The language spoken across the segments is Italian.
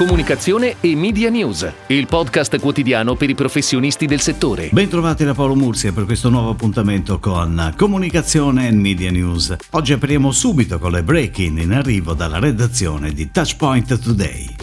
Comunicazione e Media News, il podcast quotidiano per i professionisti del settore. Bentrovati da Paolo Mursia per questo nuovo appuntamento con Comunicazione e Media News. Oggi apriamo subito con le break-in in arrivo dalla redazione di Touchpoint Today.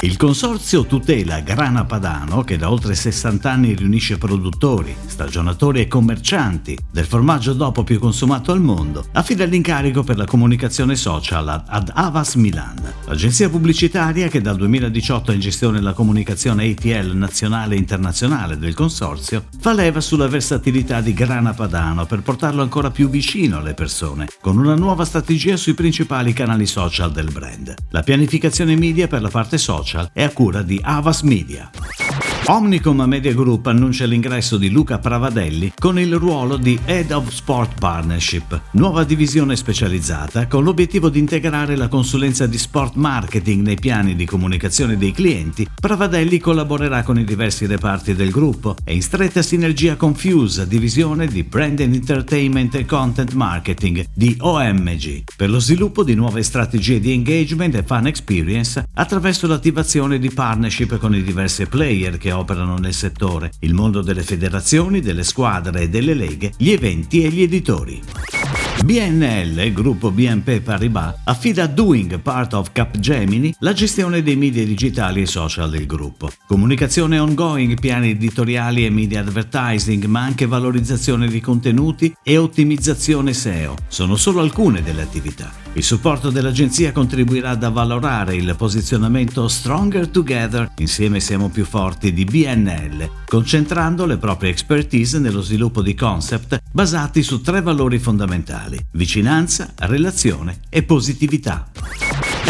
Il consorzio tutela Grana Padano, che da oltre 60 anni riunisce produttori, stagionatori e commercianti del formaggio dopo più consumato al mondo, affida l'incarico per la comunicazione social ad Avas Milan, l'agenzia pubblicitaria che dal 2018 è in gestione la comunicazione ATL nazionale e internazionale del consorzio, fa leva sulla versatilità di Grana Padano per portarlo ancora più vicino alle persone, con una nuova strategia sui principali canali social del brand. La pianificazione media per la parte social social è a cura di Avas Media. Omnicom Media Group annuncia l'ingresso di Luca Pravadelli con il ruolo di Head of Sport Partnership, nuova divisione specializzata con l'obiettivo di integrare la consulenza di sport marketing nei piani di comunicazione dei clienti. Pravadelli collaborerà con i diversi reparti del gruppo e in stretta sinergia con Fuse, divisione di Brand and Entertainment e Content Marketing di OMG, per lo sviluppo di nuove strategie di engagement e fan experience attraverso l'attivazione di partnership con i diversi player che operano nel settore, il mondo delle federazioni, delle squadre e delle leghe, gli eventi e gli editori. BNL, gruppo BNP Paribas, affida a Doing, part of Capgemini, la gestione dei media digitali e social del gruppo. Comunicazione ongoing, piani editoriali e media advertising, ma anche valorizzazione di contenuti e ottimizzazione SEO sono solo alcune delle attività. Il supporto dell'agenzia contribuirà ad avvalorare il posizionamento Stronger Together, insieme siamo più forti di BNL, concentrando le proprie expertise nello sviluppo di concept basati su tre valori fondamentali, vicinanza, relazione e positività.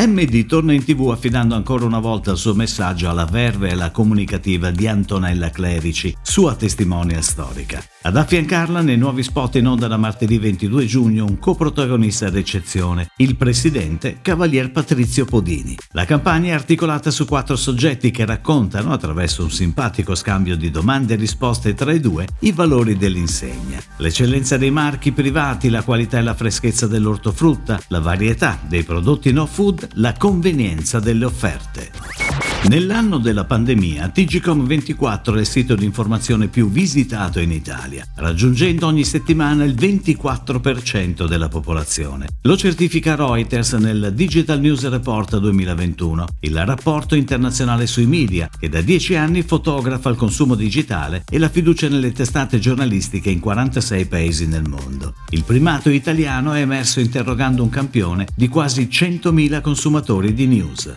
MD torna in tv affidando ancora una volta il suo messaggio alla verve e alla comunicativa di Antonella Clerici, sua testimonial storica. Ad affiancarla nei nuovi spot in onda da martedì 22 giugno un coprotagonista d'eccezione, il presidente Cavalier Patrizio Podini. La campagna è articolata su quattro soggetti che raccontano, attraverso un simpatico scambio di domande e risposte tra i due, i valori dell'insegna. L'eccellenza dei marchi privati, la qualità e la freschezza dell'ortofrutta, la varietà dei prodotti no food la convenienza delle offerte. Nell'anno della pandemia, TGCOM24 è il sito di informazione più visitato in Italia, raggiungendo ogni settimana il 24% della popolazione. Lo certifica Reuters nel Digital News Report 2021, il rapporto internazionale sui media che da dieci anni fotografa il consumo digitale e la fiducia nelle testate giornalistiche in 46 paesi nel mondo. Il primato italiano è emerso interrogando un campione di quasi 100.000 consumatori di news.